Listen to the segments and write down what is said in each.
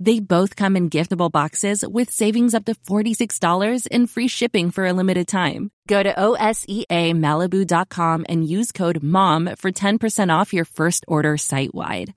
They both come in giftable boxes with savings up to $46 and free shipping for a limited time. Go to OSEAMalibu.com and use code MOM for 10% off your first order site wide.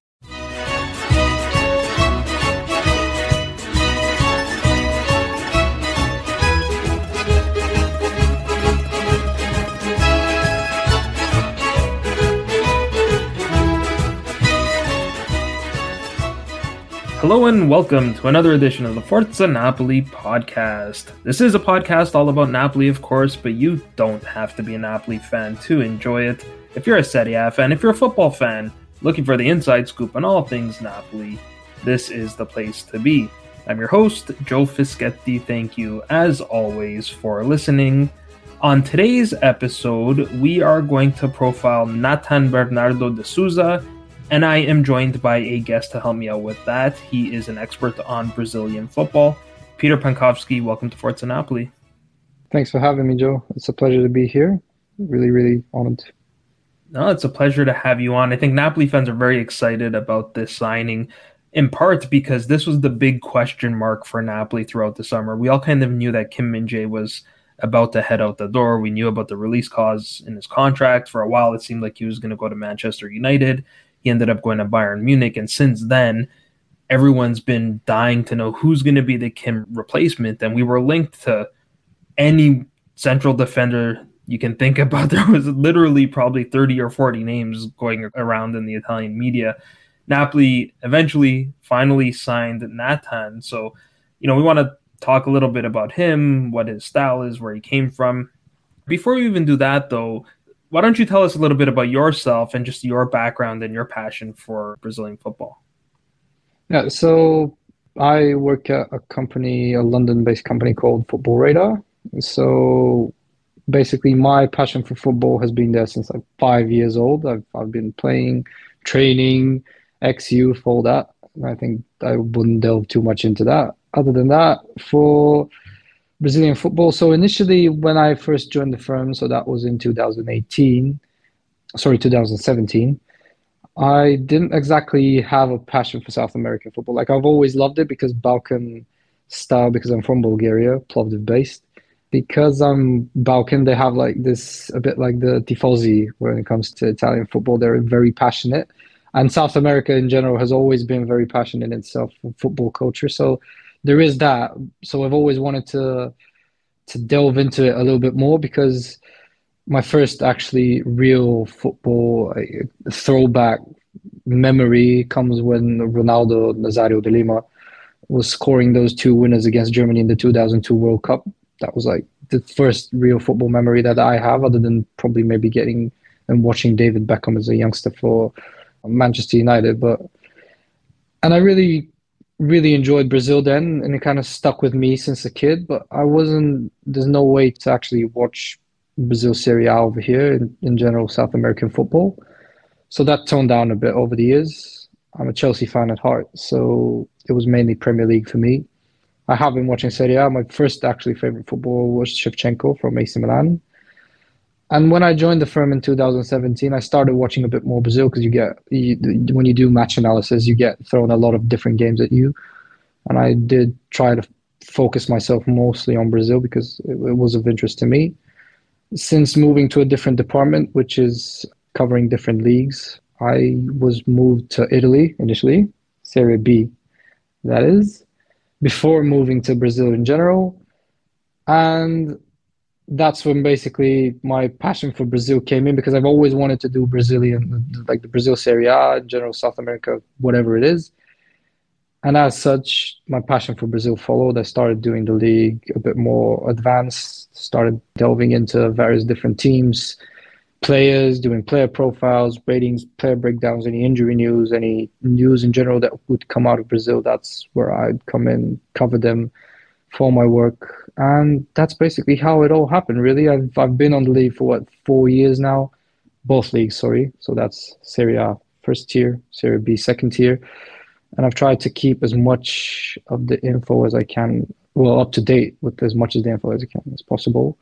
Hello and welcome to another edition of the Forza Napoli podcast. This is a podcast all about Napoli, of course, but you don't have to be a Napoli fan to enjoy it. If you're a Serie A fan, if you're a football fan, looking for the inside scoop on all things Napoli, this is the place to be. I'm your host, Joe Fischetti. Thank you, as always, for listening. On today's episode, we are going to profile Nathan Bernardo de Souza and I am joined by a guest to help me out with that. He is an expert on Brazilian football. Peter Pankovski, welcome to Forza Napoli. Thanks for having me, Joe. It's a pleasure to be here. Really, really honored. No, it's a pleasure to have you on. I think Napoli fans are very excited about this signing, in part because this was the big question mark for Napoli throughout the summer. We all kind of knew that Kim Min-jae was about to head out the door. We knew about the release clause in his contract. For a while, it seemed like he was going to go to Manchester United. He ended up going to Bayern Munich, and since then, everyone's been dying to know who's going to be the Kim replacement. And we were linked to any central defender you can think about. There was literally probably 30 or 40 names going around in the Italian media. Napoli eventually finally signed Nathan. So, you know, we want to talk a little bit about him, what his style is, where he came from. Before we even do that, though, why don't you tell us a little bit about yourself and just your background and your passion for Brazilian football? Yeah, so I work at a company, a London based company called Football Radar. So basically, my passion for football has been there since like five years old. I've, I've been playing, training, ex youth, all that. I think I wouldn't delve too much into that. Other than that, for Brazilian football. So initially, when I first joined the firm, so that was in 2018, sorry, 2017. I didn't exactly have a passion for South American football. Like I've always loved it because Balkan style, because I'm from Bulgaria, Plovdiv based. Because I'm Balkan, they have like this a bit like the tifosi when it comes to Italian football. They're very passionate, and South America in general has always been very passionate in itself for football culture. So there is that. So I've always wanted to to delve into it a little bit more because my first actually real football throwback memory comes when Ronaldo Nazario de Lima was scoring those two winners against Germany in the 2002 World Cup. That was like the first real football memory that I have, other than probably maybe getting and watching David Beckham as a youngster for Manchester United. But and I really really enjoyed Brazil then, and it kind of stuck with me since a kid. But I wasn't. There's no way to actually watch Brazil Serie A over here in, in general South American football. So that toned down a bit over the years. I'm a Chelsea fan at heart, so it was mainly Premier League for me. I have been watching Serie A. My first actually favorite football was Shevchenko from AC Milan. And when I joined the firm in 2017, I started watching a bit more Brazil because you get you, when you do match analysis, you get thrown a lot of different games at you, and I did try to focus myself mostly on Brazil because it, it was of interest to me. Since moving to a different department, which is covering different leagues, I was moved to Italy initially, Serie B, that is, before moving to Brazil in general. And that's when basically my passion for Brazil came in because I've always wanted to do Brazilian, like the Brazil Serie A, general, South America, whatever it is. And as such, my passion for Brazil followed. I started doing the league a bit more advanced, started delving into various different teams, players, doing player profiles, ratings, player breakdowns, any injury news, any news in general that would come out of Brazil. That's where I'd come in, cover them for my work. And that's basically how it all happened, really. I've, I've been on the league for what, four years now? Both leagues, sorry. So that's Serie A first tier, Serie B second tier. And I've tried to keep as much of the info as I can, well, up to date with as much of the info as I can as possible.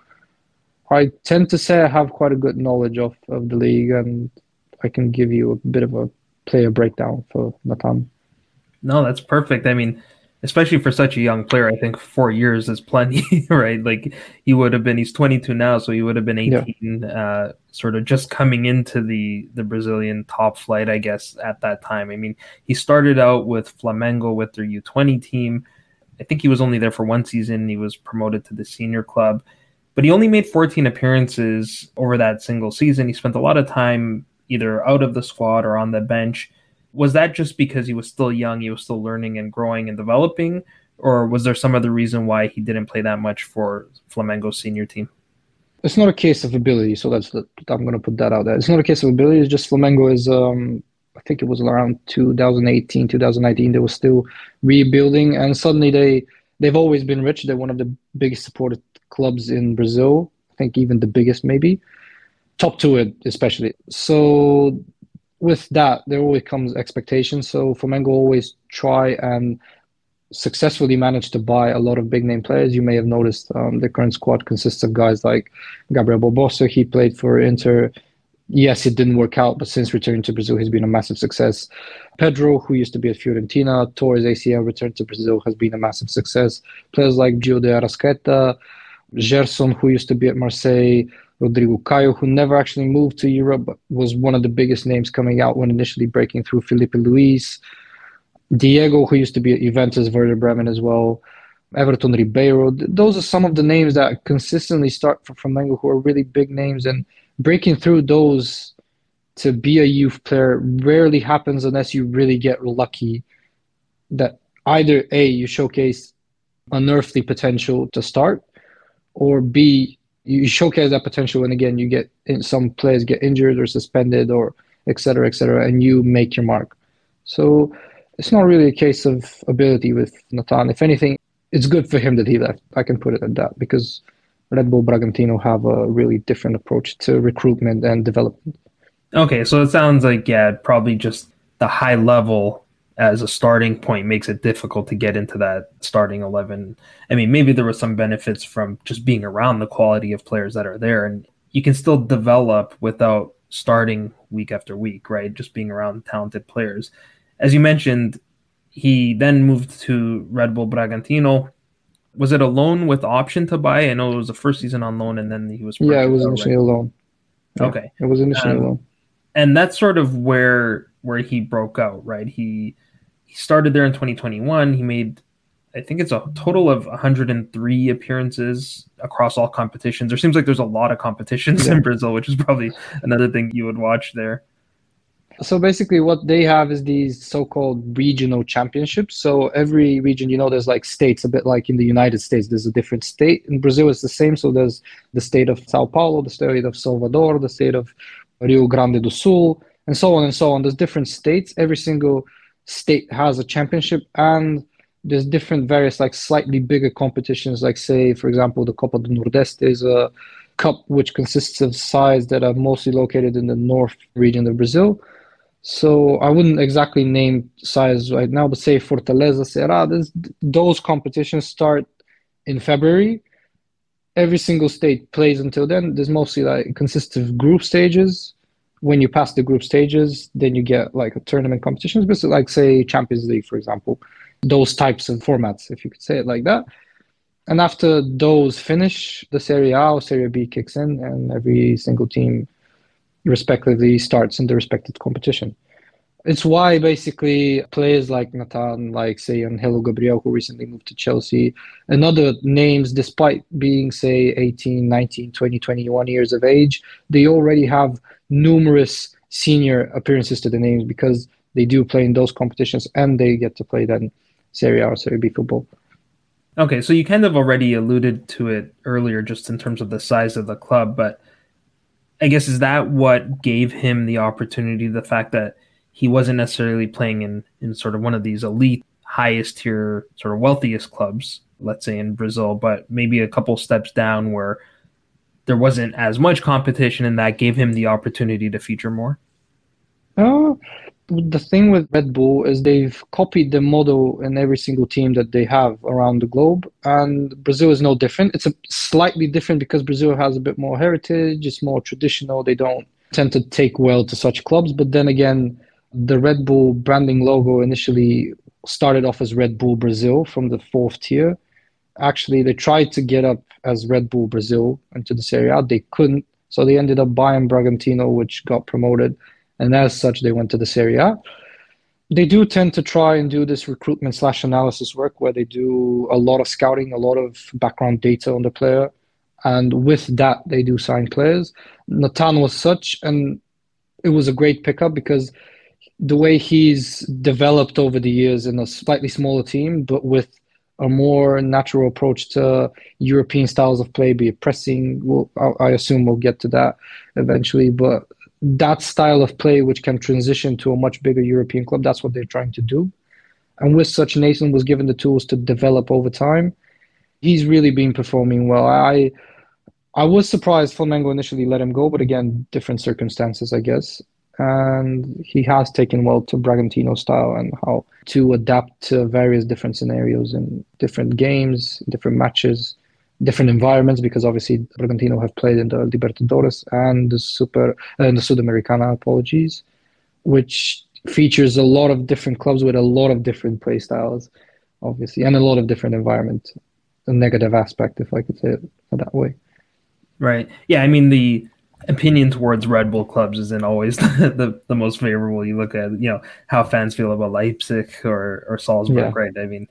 I tend to say I have quite a good knowledge of, of the league, and I can give you a bit of a player breakdown for Natan. No, that's perfect. I mean, especially for such a young player, I think four years is plenty, right? Like he would have been, he's 22 now, so he would have been 18, yeah. uh, sort of just coming into the the Brazilian top flight, I guess, at that time. I mean, he started out with Flamengo with their U20 team. I think he was only there for one season. He was promoted to the senior club but he only made 14 appearances over that single season. He spent a lot of time either out of the squad or on the bench. Was that just because he was still young, he was still learning and growing and developing, or was there some other reason why he didn't play that much for Flamengo's senior team? It's not a case of ability, so that's I'm going to put that out there. It's not a case of ability. It's just Flamengo is, um, I think it was around 2018, 2019. They were still rebuilding, and suddenly they they've always been rich. They're one of the biggest supported clubs in Brazil. I think even the biggest, maybe top two, especially. So with that, there always comes expectations. So Flamengo always try and successfully manage to buy a lot of big name players. You may have noticed um, the current squad consists of guys like Gabriel Barbosa. He played for Inter. Yes, it didn't work out, but since returning to Brazil, he's been a massive success. Pedro, who used to be at Fiorentina, Torres ACL returned to Brazil has been a massive success. Players like Gio de Arrascaeta, Gerson, who used to be at Marseille, Rodrigo Caio, who never actually moved to Europe, but was one of the biggest names coming out when initially breaking through Filipe Luis. Diego, who used to be at Juventus, Werder Bremen as well. Everton Ribeiro. Those are some of the names that consistently start from Flamengo who are really big names. And breaking through those to be a youth player rarely happens unless you really get lucky that either A, you showcase unearthly potential to start, or B, you showcase that potential and again you get in some players get injured or suspended or et cetera, et cetera, and you make your mark. So it's not really a case of ability with Nathan. If anything, it's good for him that he left. I can put it at that because Red Bull Bragantino have a really different approach to recruitment and development. Okay, so it sounds like yeah, probably just the high level as a starting point makes it difficult to get into that starting 11. I mean, maybe there was some benefits from just being around the quality of players that are there and you can still develop without starting week after week, right? Just being around talented players. As you mentioned, he then moved to Red Bull Bragantino. Was it a loan with option to buy? I know it was the first season on loan and then he was Yeah, it was initially a loan. Okay. It was initially um, a loan. And that's sort of where where he broke out, right? He he started there in 2021. He made, I think it's a total of 103 appearances across all competitions. There seems like there's a lot of competitions yeah. in Brazil, which is probably another thing you would watch there. So basically, what they have is these so-called regional championships. So every region, you know, there's like states, a bit like in the United States. There's a different state. In Brazil, it's the same. So there's the state of Sao Paulo, the state of Salvador, the state of Rio Grande do Sul, and so on and so on. There's different states. Every single state has a championship and there's different various like slightly bigger competitions like say for example the copa do nordeste is a cup which consists of sides that are mostly located in the north region of brazil so i wouldn't exactly name sides right now but say fortaleza Ceará those competitions start in february every single state plays until then. There's mostly like consists of group stages. When you pass the group stages, then you get like a tournament competitions, but like say Champions League, for example, those types of formats, if you could say it like that. And after those finish, the Serie A or Serie B kicks in, and every single team respectively starts in the respective competition. It's why basically players like Nathan, like say Angelo Gabriel, who recently moved to Chelsea, and other names, despite being say 18, 19, 20, 21 years of age, they already have numerous senior appearances to the names because they do play in those competitions and they get to play then Serie A or Serie B football. Okay, so you kind of already alluded to it earlier, just in terms of the size of the club, but I guess is that what gave him the opportunity? The fact that he wasn't necessarily playing in in sort of one of these elite, highest tier, sort of wealthiest clubs, let's say in Brazil, but maybe a couple steps down where there wasn't as much competition, and that gave him the opportunity to feature more. Uh, the thing with Red Bull is they've copied the model in every single team that they have around the globe, and Brazil is no different. It's a slightly different because Brazil has a bit more heritage. It's more traditional. They don't tend to take well to such clubs, but then again, the Red Bull branding logo initially started off as Red Bull Brazil from the fourth tier. Actually, they tried to get up as Red Bull Brazil into the Serie A. They couldn't, so they ended up buying Bragantino, which got promoted and as such they went to the Serie A. They do tend to try and do this recruitment slash analysis work where they do a lot of scouting, a lot of background data on the player, and with that they do sign players. Nathan was such, and it was a great pickup because the way he's developed over the years in a slightly smaller team, but with a more natural approach to European styles of play, be it pressing. I assume we'll get to that eventually, but that style of play, which can transition to a much bigger European club, that's what they're trying to do. And with such, Nathan was given the tools to develop over time. He's really been performing well. I I was surprised Flamengo initially let him go, but again, different circumstances, I guess. And he has taken well to Bragantino style and how to adapt to various different scenarios in different games, different matches different environments because obviously Bragantino have played in the Libertadores and the Super and uh, the Sudamericana, apologies, which features a lot of different clubs with a lot of different play styles, obviously, and a lot of different environment. A negative aspect, if I could say it that way. Right. Yeah. I mean, the opinion towards Red Bull clubs isn't always the, the, the, most favorable. You look at, you know, how fans feel about Leipzig or, or Salzburg, yeah. right? I mean,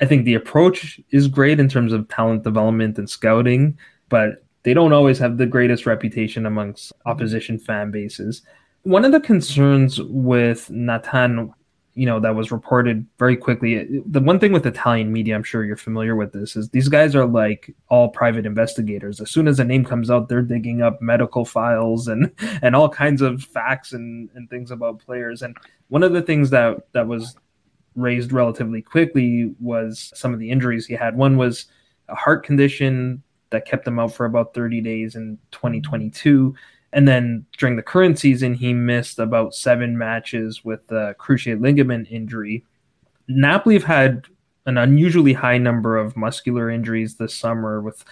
I think the approach is great in terms of talent development and scouting, but they don't always have the greatest reputation amongst opposition fan bases. One of the concerns with Nathan, you know, that was reported very quickly, the one thing with Italian media, I'm sure you're familiar with this, is these guys are like all private investigators. As soon as a name comes out, they're digging up medical files and and all kinds of facts and, and things about players. And one of the things that that was raised relatively quickly was some of the injuries he had. One was a heart condition that kept him out for about 30 days in 2022. And then during the current season, he missed about seven matches with a cruciate ligament injury. Napoli have had an unusually high number of muscular injuries this summer, with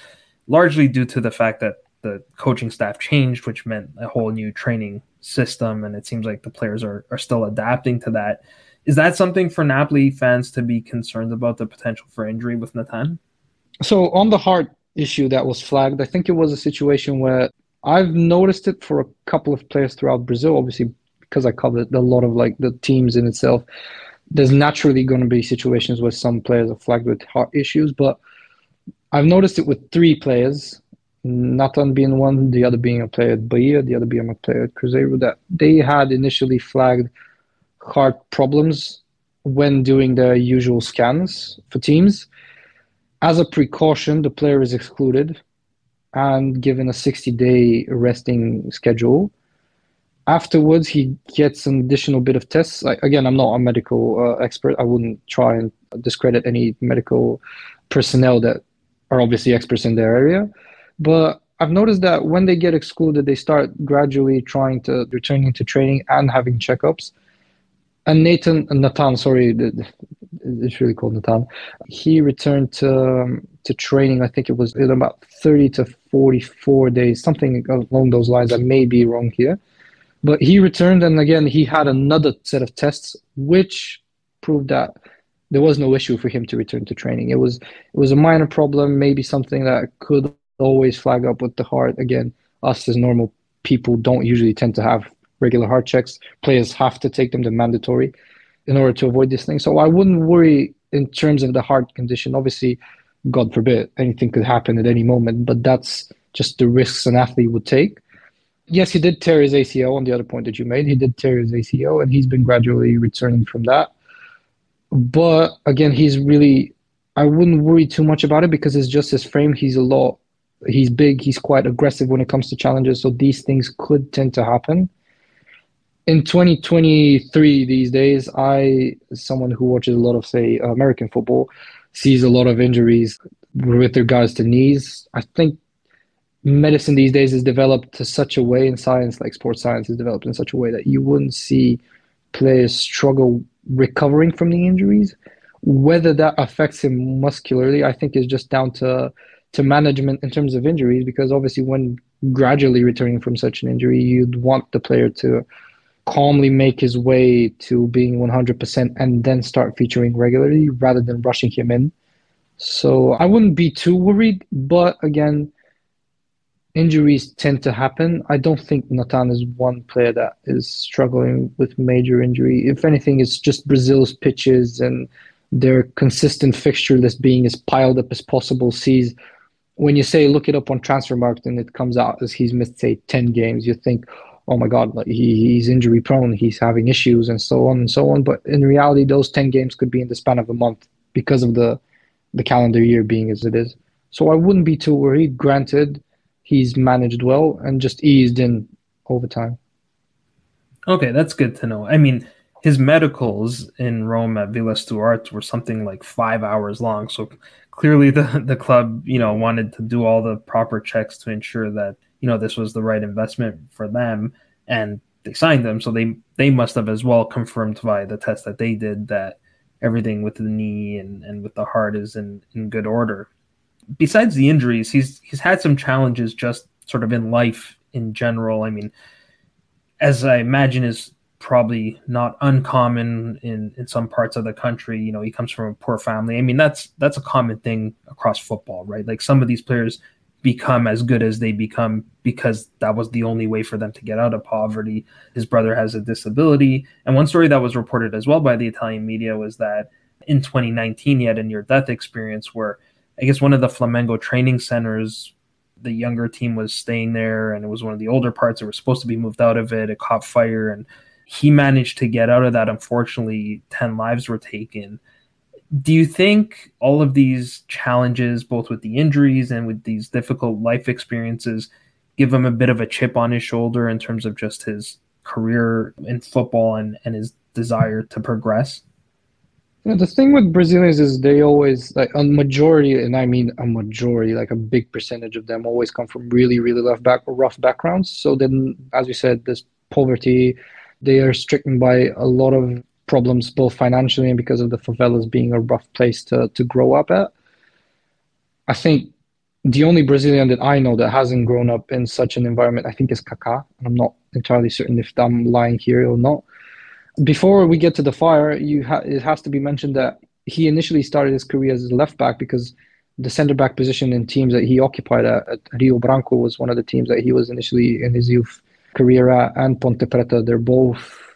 largely due to the fact that the coaching staff changed, which meant a whole new training system. And it seems like the players are, are still adapting to that. Is that something for Napoli fans to be concerned about the potential for injury with Nathan? So on the heart issue that was flagged, I think it was a situation where I've noticed it for a couple of players throughout Brazil, obviously because I covered a lot of like the teams in itself. There's naturally going to be situations where some players are flagged with heart issues, but I've noticed it with three players, Nathan being one, the other being a player at Bahia, the other being a player at Cruzeiro, that they had initially flagged heart problems when doing the usual scans for teams. As a precaution, the player is excluded and given a 60 day resting schedule. Afterwards, he gets an additional bit of tests. Like, again, I'm not a medical uh, expert. I wouldn't try and discredit any medical personnel that are obviously experts in their area. But I've noticed that when they get excluded, they start gradually trying to returning to training and having checkups and Nathan, Nathan, sorry, it's really called Nathan. He returned to um, to training. I think it was in about 30 to 44 days, something along those lines. I may be wrong here, but he returned, and again he had another set of tests, which proved that there was no issue for him to return to training. It was it was a minor problem, maybe something that could always flag up with the heart. Again, us as normal people don't usually tend to have regular heart checks. Players have to take them; they're mandatory in order to avoid this thing. So I wouldn't worry in terms of the heart condition. Obviously, God forbid, anything could happen at any moment, but that's just the risks an athlete would take. Yes, he did tear his ACL on the other point that you made. He did tear his ACL, and he's been gradually returning from that. But again, he's really, I wouldn't worry too much about it because it's just his frame. He's a lot, he's big, he's quite aggressive when it comes to challenges. So these things could tend to happen in 2023 these days i someone who watches a lot of say american football sees a lot of injuries with regards to knees. I think medicine these days is developed to such a way in science like sports science is developed in such a way that you wouldn't see players struggle recovering from the injuries. Whether that affects him muscularly i think is just down to to management in terms of injuries because obviously when gradually returning from such an injury you'd want the player to calmly make his way to being 100% and then start featuring regularly rather than rushing him in. So I wouldn't be too worried, but again, injuries tend to happen. I don't think Natan is one player that is struggling with major injury. If anything, it's just Brazil's pitches and their consistent fixture list being as piled up as possible sees when you say look it up on Transfermarkt and it comes out as he's missed say 10 games, you think, oh my god he, he's injury prone he's having issues and so on and so on. But in reality those 10 games could be in the span of a month because of the the calendar year being as it is. So i wouldn't be too worried. Granted he's managed well and just eased in over time. Okay that's good to know. I mean his medicals in rome at villa stuart were something like five hours long. So clearly the the club you know wanted to do all the proper checks to ensure that you know this was the right investment for them and they signed them so they they must have as well confirmed via the test that they did that everything with the knee and, and with the heart is in, in good order. Besides the injuries he's he's had some challenges just sort of in life in general. I mean as i imagine is probably not uncommon in in some parts of the country you know he comes from a poor family. I mean that's that's a common thing across football right? Like some of these players become as good as they become because that was the only way for them to get out of poverty. His brother has a disability. And one story that was reported as well by the Italian media was that in 2019, he had a near death experience where I guess one of the Flamengo training centers, the younger team was staying there and it was one of the older parts that were supposed to be moved out of it. It caught fire and he managed to get out of that. Unfortunately, 10 lives were taken do you think all of these challenges, both with the injuries and with these difficult life experiences, give him a bit of a chip on his shoulder in terms of just his career in football and, and his desire to progress? Yeah, the thing with Brazilians is they always like a majority, and I mean a majority, like a big percentage of them always come from really, really rough back rough backgrounds. So then, as you said, this poverty, they are stricken by a lot of problems both financially and because of the favelas being a rough place to, to grow up at. I think the only Brazilian that I know that hasn't grown up in such an environment, I think, is Kaká. And I'm not entirely certain if I'm lying here or not. Before we get to the fire, you ha- it has to be mentioned that he initially started his career as a left back because the center back position in teams that he occupied at, at Rio Branco was one of the teams that he was initially in his youth career at, and Ponte Preta. They're both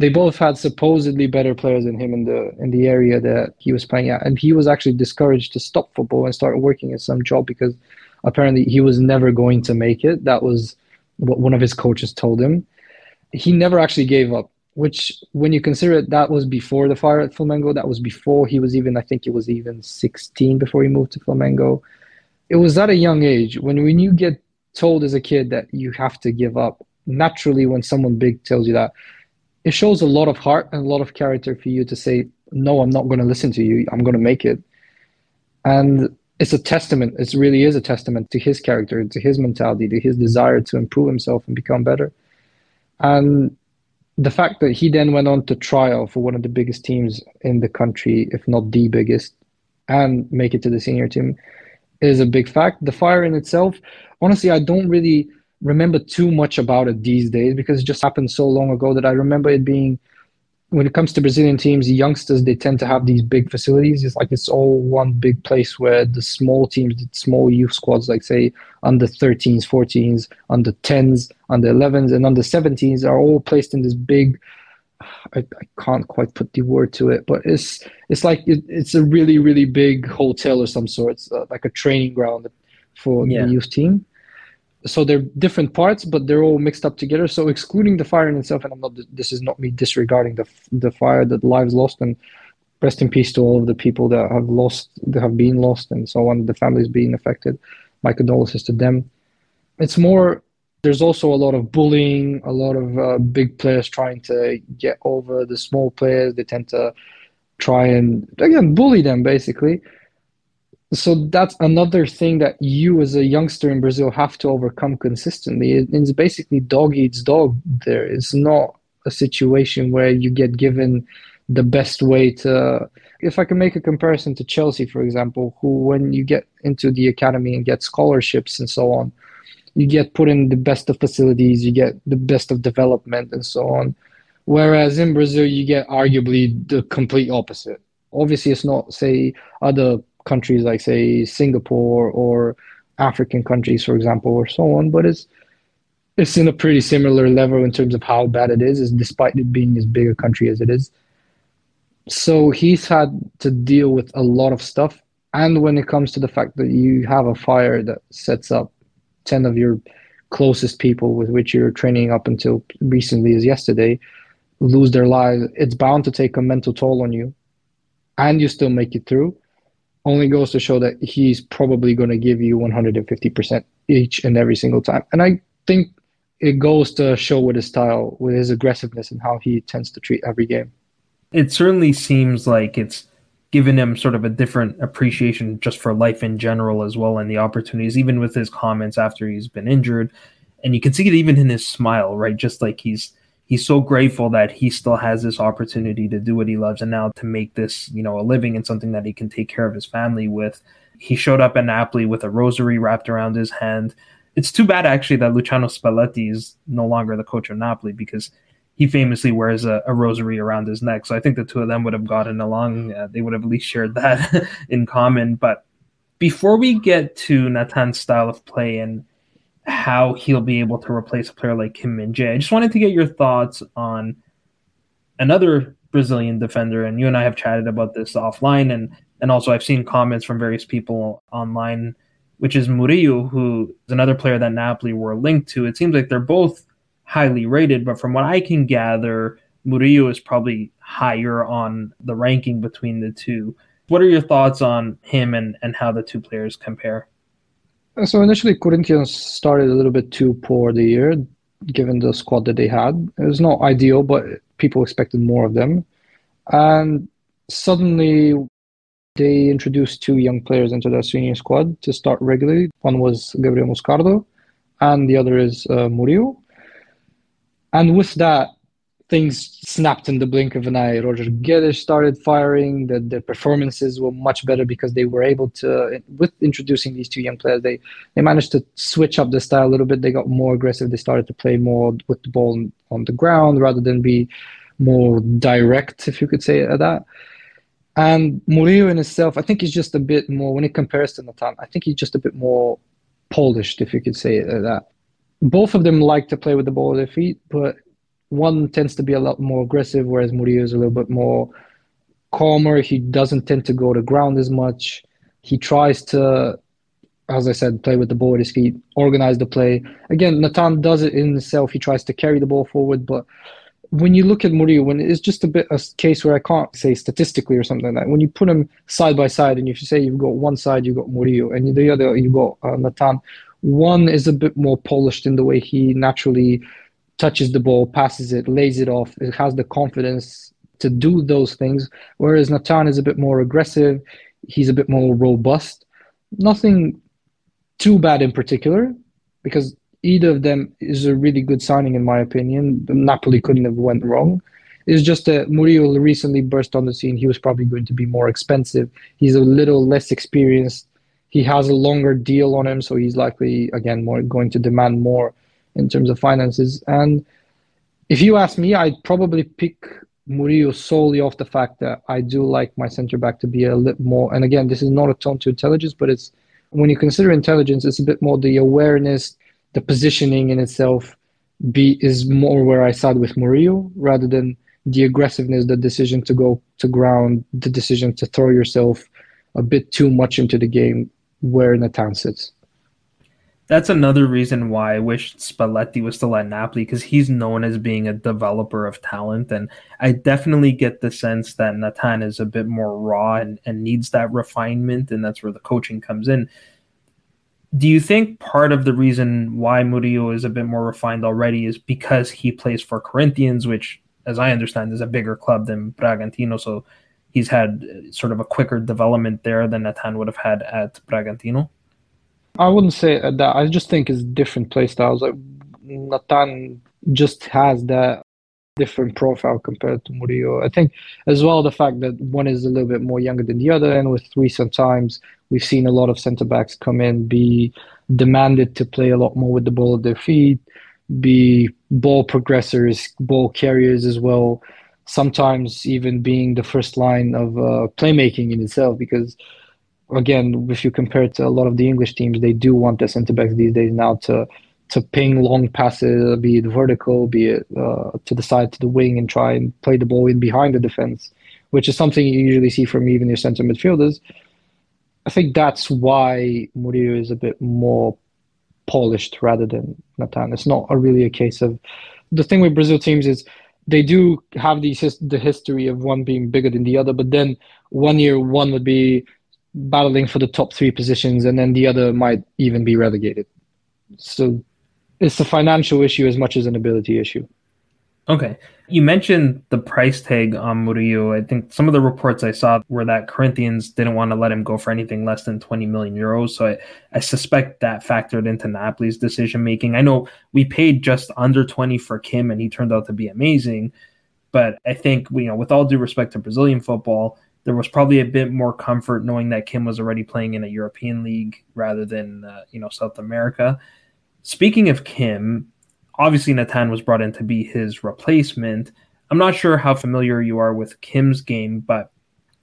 they both had supposedly better players than him in the in the area that he was playing at, and he was actually discouraged to stop football and start working at some job because apparently he was never going to make it. That was what one of his coaches told him. He never actually gave up, which when you consider it, that was before the fire at Flamengo. That was before he was even, I think it was even 16 before he moved to Flamengo. It was at a young age when when you get told as a kid that you have to give up. Naturally, when someone big tells you that, it shows a lot of heart and a lot of character for you to say, no, I'm not going to listen to you. I'm going to make it. And it's a testament. It really is a testament to his character, to his mentality, to his desire to improve himself and become better. And the fact that he then went on to trial for one of the biggest teams in the country, if not the biggest, and make it to the senior team is a big fact. The fire in itself, honestly, I don't really remember too much about it these days because it just happened so long ago that I remember it being when it comes to Brazilian teams, the youngsters they tend to have these big facilities. It's like it's all one big place where the small teams, the small youth squads, like say under 13s, 14s, under 10s, under 11s, and under 17s, are all placed in this big. I, I can't quite put the word to it, but it's it's like it, it's a really really big hotel or some sort. It's uh, like a training ground for yeah. the youth team so they're different parts but they're all mixed up together. So excluding the fire in itself and i'm not this is not me disregarding the the fire that lives lost and rest in peace to all of the people that have lost that have been lost and so on. The families being affected my condolences to them. It's more there's also a lot of bullying a lot of uh, big players trying to get over the small players. They tend to try and again bully them basically so that's another thing that you as a youngster in Brazil have to overcome consistently. It's basically dog eats dog there. It's not a situation where you get given the best way to if I can make a comparison to Chelsea, for example, who when you get into the academy and get scholarships and so on, you get put in the best of facilities, you get the best of development and so on. Whereas in Brazil you get arguably the complete opposite. Obviously it's not say other countries like say Singapore or African countries, for example, or so on. But it's it's in a pretty similar level in terms of how bad it is, is despite it being as big a country as it is. So he's had to deal with a lot of stuff. And when it comes to the fact that you have a fire that sets up 10 of your closest people with which you're training up until recently as yesterday lose their lives, it's bound to take a mental toll on you. And you still make it through only goes to show that he's probably going to give you 150% each and every single time. And I think it goes to show with his style, with his aggressiveness, and how he tends to treat every game. It certainly seems like it's given him sort of a different appreciation just for life in general as well and the opportunities, even with his comments after he's been injured. And you can see it even in his smile, right? Just like he's he's so grateful that he still has this opportunity to do what he loves and now to make this, you know, a living and something that he can take care of his family with. He showed up in Napoli with a rosary wrapped around his hand. It's too bad actually that Luciano Spalletti is no longer the coach of Napoli because he famously wears a, a rosary around his neck. So I think the two of them would have gotten along. Uh, they would have at least shared that in common. But before we get to Natan's style of play and how he'll be able to replace a player like Kim Min Jae. I just wanted to get your thoughts on another Brazilian defender, and you and I have chatted about this offline, and and also I've seen comments from various people online, which is Murillo, who is another player that Napoli were linked to. It seems like they're both highly rated, but from what I can gather, Murillo is probably higher on the ranking between the two. What are your thoughts on him and, and how the two players compare? So initially, Corinthians started a little bit too poor the year, given the squad that they had. It was not ideal, but people expected more of them. And suddenly, they introduced two young players into their senior squad to start regularly. One was Gabriel Moscardo, and the other is uh, Murillo. And with that, things snapped in the blink of an eye. Roger Guedes started firing. The, the performances were much better because they were able to, with introducing these two young players, they, they managed to switch up the style a little bit. They got more aggressive. They started to play more with the ball on the ground rather than be more direct, if you could say that. And Murillo in itself, I think he's just a bit more, when it compares to Natan, I think he's just a bit more polished, if you could say that. Both of them like to play with the ball at their feet, but one tends to be a lot more aggressive, whereas Murillo is a little bit more calmer. He doesn't tend to go to ground as much. He tries to, as I said, play with the ball at his feet, organize the play. Again, Natan does it in himself. He tries to carry the ball forward, but when you look at Murillo, when it's just a bit a case where I can't say statistically or something like that, when you put them side by side, and if you say you've got one side, you've got Murillo, and the other, you've got uh, Natan, one is a bit more polished in the way he naturally touches the ball, passes it, lays it off. It has the confidence to do those things. Whereas Natan is a bit more aggressive. He's a bit more robust. Nothing too bad in particular, because either of them is a really good signing in my opinion. Napoli couldn't have went wrong. It's just that Murillo recently burst on the scene. He was probably going to be more expensive. He's a little less experienced. He has a longer deal on him, so he's likely again more going to demand more in terms of finances. And if you ask me, I'd probably pick Murillo solely off the fact that I do like my center back to be a little more. And again, this is not a tone to intelligence, but it's when you consider intelligence, it's a bit more the awareness, the positioning in itself. Be is more where I side with Murillo rather than the aggressiveness, the decision to go to ground, the decision to throw yourself a bit too much into the game where Natan sits. That's another reason why I wish Spalletti was still at Napoli because he's known as being a developer of talent. And I definitely get the sense that Natan is a bit more raw and, and needs that refinement. And that's where the coaching comes in. Do you think part of the reason why Murillo is a bit more refined already is because he plays for Corinthians, which as I understand, is a bigger club than Bragantino. So he's had uh, sort of a quicker development there than Natan would have had at Bragantino. I wouldn't say that. I just think it's different play styles. Like Natan just has that different profile compared to Murillo. I think as well the fact that one is a little bit more younger than the other, and with recent times we've seen a lot of centre backs come in be demanded to play a lot more with the ball at their feet, be ball progressors, ball carriers as well. Sometimes even being the first line of uh, playmaking in itself, because again, if you compare it to a lot of the English teams, they do want their centre backs these days now to to ping long passes, be it vertical, be it uh, to the side, to the wing, and try and play the ball in behind the defense, which is something you usually see from even your centre midfielders. I think that's why Murillo is a bit more polished rather than Natan. It's not a really a case of the thing with Brazil teams is they do have these the history of one being bigger than the other, but then one year one would be battling for the top three positions, and then the other might even be relegated. So it's a financial issue as much as an ability issue. Okay. You mentioned the price tag on Murillo. I think some of the reports I saw were that Corinthians didn't want to let him go for anything less than 20 million euros. So I, I suspect that factored into Napoli's decision making. I know we paid just under 20 for Kim and he turned out to be amazing. But I think, you know, with all due respect to Brazilian football, there was probably a bit more comfort knowing that Kim was already playing in a European league rather than, uh, you know, South America. Speaking of Kim, obviously Natan was brought in to be his replacement. I'm not sure how familiar you are with Kim's game, but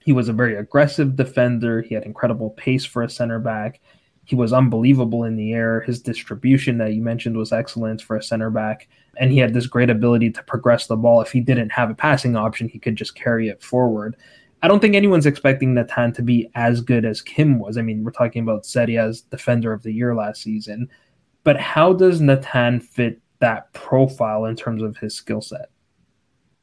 he was a very aggressive defender. He had incredible pace for a center back. He was unbelievable in the air. His distribution that you mentioned was excellent for a center back. And he had this great ability to progress the ball. If he didn't have a passing option, he could just carry it forward. I don't think anyone's expecting Natan to be as good as Kim was. I mean, we're talking about Serie A's defender of the year last season. But how does Natan fit that profile in terms of his skill set?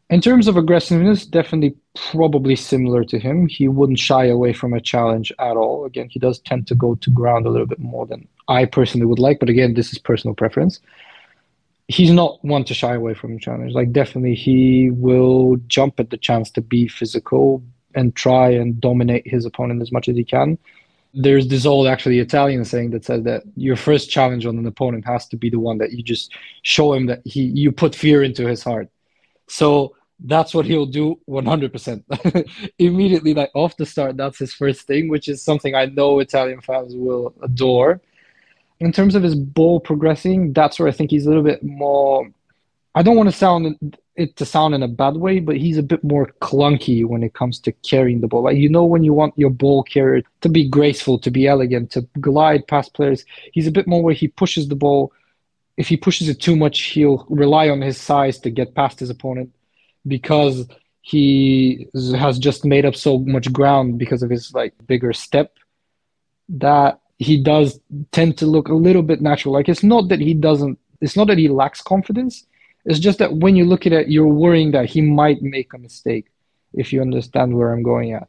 In terms of aggressiveness, definitely probably similar to him. He wouldn't shy away from a challenge at all. Again, he does tend to go to ground a little bit more than I personally would like, but again, this is personal preference. He's not one to shy away from a challenge. Like definitely he will jump at the chance to be physical and try and dominate his opponent as much as he can there's this old actually Italian saying that says that your first challenge on an opponent has to be the one that you just show him that he you put fear into his heart. So that's what he'll do 100%. Immediately, like off the start, that's his first thing, which is something I know Italian fans will adore. In terms of his ball progressing, that's where I think he's a little bit more. I don't want to sound it to sound in a bad way, but he's a bit more clunky when it comes to carrying the ball. Like you know when you want your ball carrier to be graceful, to be elegant, to glide past players, he's a bit more where he pushes the ball. If he pushes it too much, he'll rely on his size to get past his opponent because he has just made up so much ground because of his like bigger step that he does tend to look a little bit natural. Like it's not that he doesn't it's not that he lacks confidence it's just that when you look at it, you're worrying that he might make a mistake, if you understand where I'm going at.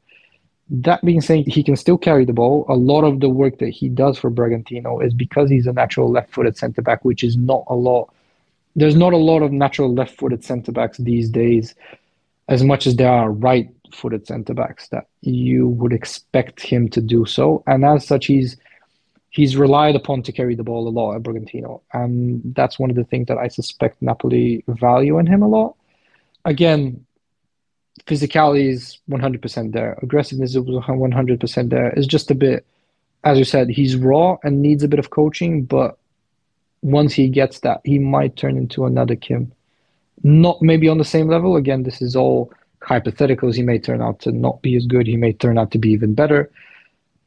That being said, he can still carry the ball. A lot of the work that he does for Bragantino is because he's a natural left footed centre back, which is not a lot. There's not a lot of natural left footed centre backs these days, as much as there are right footed centre backs that you would expect him to do so. And as such, he's he's relied upon to carry the ball a lot at Bragantino. And that's one of the things that I suspect Napoli value in him a lot. Again, physicality is 100% there. Aggressiveness is 100% there. It's just a bit, as you said, he's raw and needs a bit of coaching, but once he gets that, he might turn into another Kim. Not maybe on the same level. Again, this is all hypotheticals. He may turn out to not be as good. He may turn out to be even better.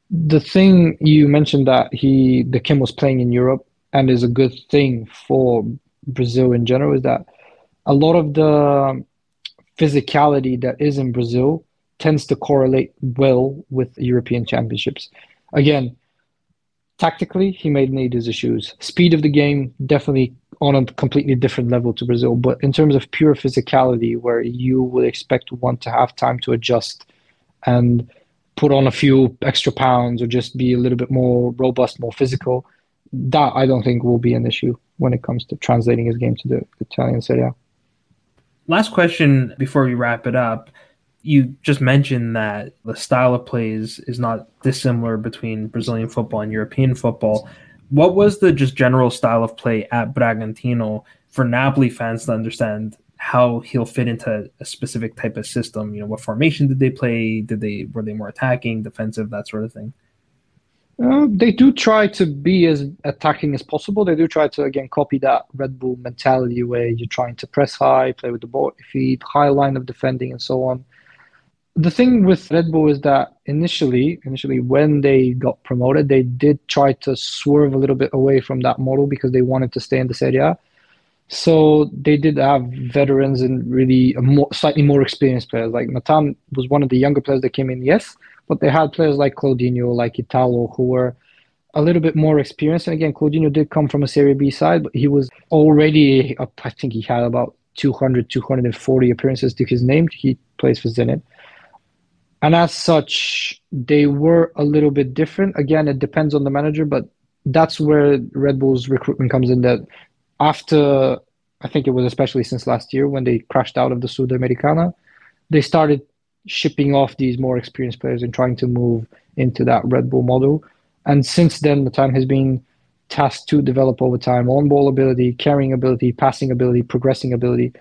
The thing you mentioned that he, the Kim was playing in Europe and is a good thing for Brazil in general is that a lot of the physicality that is in Brazil tends to correlate well with European championships. Again, tactically, he may need his issues. Speed of the game, definitely on a completely different level to Brazil. But in terms of pure physicality, where you would expect one to have time to adjust and put on a few extra pounds or just be a little bit more robust, more physical, that I don't think will be an issue when it comes to translating his game to the Italian Serie A. Last question before we wrap it up. You just mentioned that the style of plays is not dissimilar between Brazilian football and European football. What was the just general style of play at Bragantino for Napoli fans to understand how he'll fit into a specific type of system? You know, what formation did they play? Did they were they more attacking, defensive, that sort of thing? Uh, they do try to be as attacking as possible. They do try to again copy that Red Bull mentality where you're trying to press high, play with the ball feet, high line of defending, and so on. The thing with Red Bull is that initially, initially when they got promoted, they did try to swerve a little bit away from that model because they wanted to stay in the Serie A. So they did have veterans and really more, slightly more experienced players. Like Natan was one of the younger players that came in, yes, but they had players like Claudinho, like Italo, who were a little bit more experienced. And again, Claudinho did come from a Serie B side, but he was already, I think he had about 200, 240 appearances to his name. He plays for Zenit. And as such, they were a little bit different. Again, it depends on the manager, but that's where Red Bull's recruitment comes in. That after, I think it was especially since last year when they crashed out of the Sudamericana, they started shipping off these more experienced players and trying to move into that Red Bull model. And since then, the time has been tasked to develop over time on ball ability, carrying ability, passing ability, progressing ability.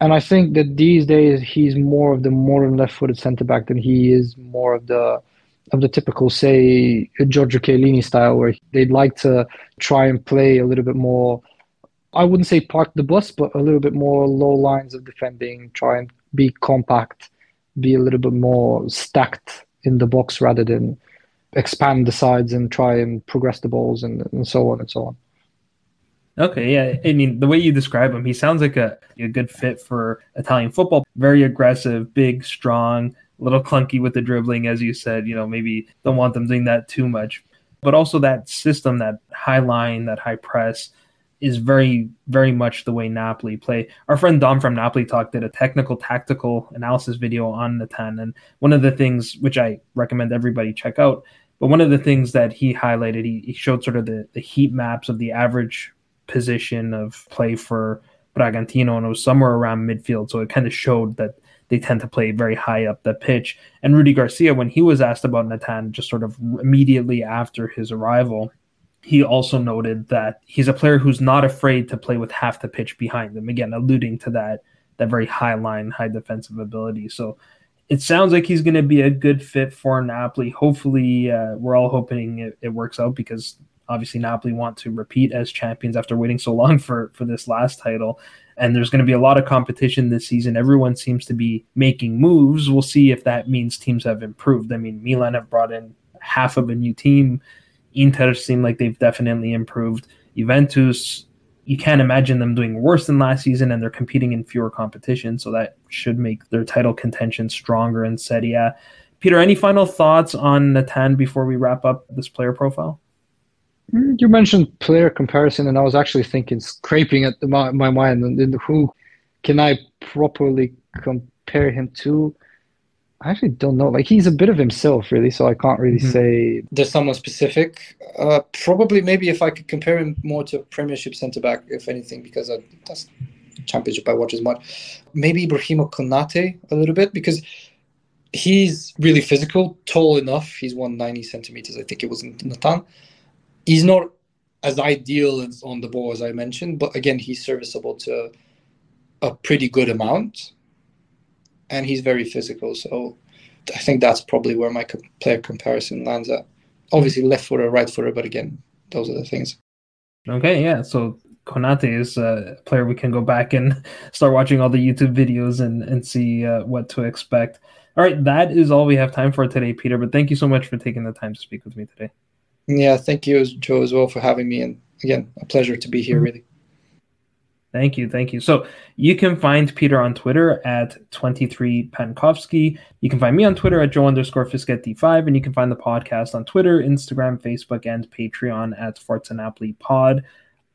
And I think that these days he's more of the modern left-footed centre back than he is more of the of the typical, say, Giorgio Chiellini style, where they'd like to try and play a little bit more. I wouldn't say park the bus, but a little bit more low lines of defending, try and be compact be a little bit more stacked in the box rather than expand the sides and try and progress the balls and, and so on and so on. Okay, yeah. I mean, the way you describe him, he sounds like a, a good fit for Italian football. Very aggressive, big, strong, a little clunky with the dribbling, as you said. You know, maybe don't want them doing that too much. But also that system, that high line, that high press, is very, very much the way Napoli play. Our friend Dom from Napoli Talk did a technical, tactical analysis video on Natan. And one of the things which I recommend everybody check out, but one of the things that he highlighted, he, he showed sort of the, the heat maps of the average position of play for Bragantino, and it was somewhere around midfield. So it kind of showed that they tend to play very high up the pitch. And Rudi Garcia, when he was asked about Natan just sort of immediately after his arrival, he also noted that he's a player who's not afraid to play with half the pitch behind him. Again, alluding to that that very high line, high defensive ability. So it sounds like he's going to be a good fit for Napoli. Hopefully, uh, we're all hoping it, it, works out because obviously Napoli want to repeat as champions after waiting so long for for this last title. And there's going to be a lot of competition this season. Everyone seems to be making moves. We'll see if that means teams have improved. I mean, Milan have brought in half of a new team. Inter seem like they've definitely improved. Juventus, you can't imagine them doing worse than last season, and they're competing in fewer competitions, so that should make their title contention stronger in Serie A. Peter, any final thoughts on Natan before we wrap up this player profile? Mm, you mentioned player comparison, and I was actually thinking, scraping at the, my, my mind, and who can I properly compare him to? I actually don't know. Like he's a bit of himself, really. So I can't really mm-hmm. say there's someone specific. Uh, probably, maybe if I could compare him more to a Premiership centre back, if anything, because I, that's Championship I watch as much. Maybe Ibrahima Konate a little bit because he's really physical, tall enough. He's 190 centimeters, I think it was in Natan. He's not as ideal as on the ball as I mentioned, but again, he's serviceable to a pretty good amount, and he's very physical. So I think that's probably where my player comparison lands at. Obviously, left footer, right footer, but again, those are the things. Okay, yeah. So Konate is a player we can go back and start watching all the YouTube videos and and see uh, what to expect. All right, that is all we have time for today, Peter. But thank you so much for taking the time to speak with me today. Yeah, thank you, Joe, as well for having me, and again, a pleasure to be here. Mm-hmm. Really. Thank you, thank you. So you can find Peter on Twitter at 23 Pankovski. You can find me on Twitter at Joe underscore Fischetti5, and you can find the podcast on Twitter, Instagram, Facebook, and Patreon at Forza Napoli Pod.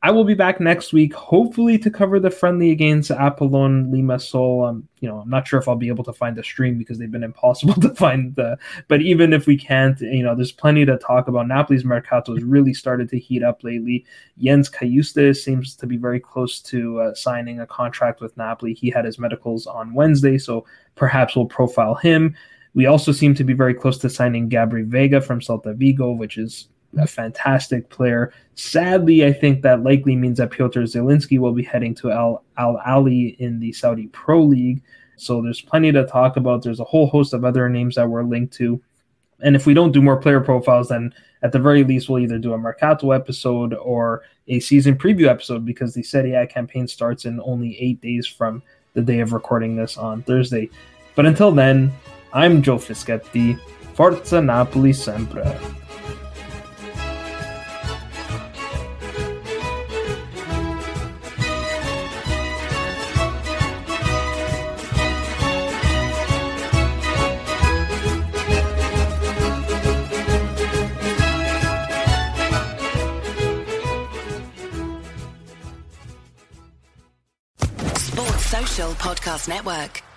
I will be back next week, hopefully to cover the friendly against Apollon Limassol. Um, you know, I'm not sure if I'll be able to find a stream because they've been impossible to find. The, but even if we can't, you know, there's plenty to talk about. Napoli's mercato has really started to heat up lately. Jens Cajuste seems to be very close to uh, signing a contract with Napoli. He had his medicals on Wednesday, so perhaps we'll profile him. We also seem to be very close to signing Gabri Veiga from Celta Vigo, which is a fantastic player. Sadly, I think that likely means that Piotr Zielinski will be heading to Al Al Ahli in the Saudi Pro League. So there's plenty to talk about. There's a whole host of other names that we're linked to. And if we don't do more player profiles, then at the very least, we'll either do a Mercato episode or a season preview episode because the Serie A campaign starts in only eight days from the day of recording this on Thursday. But until then, I'm Joe Fischetti. Forza Napoli sempre. Podcast Network.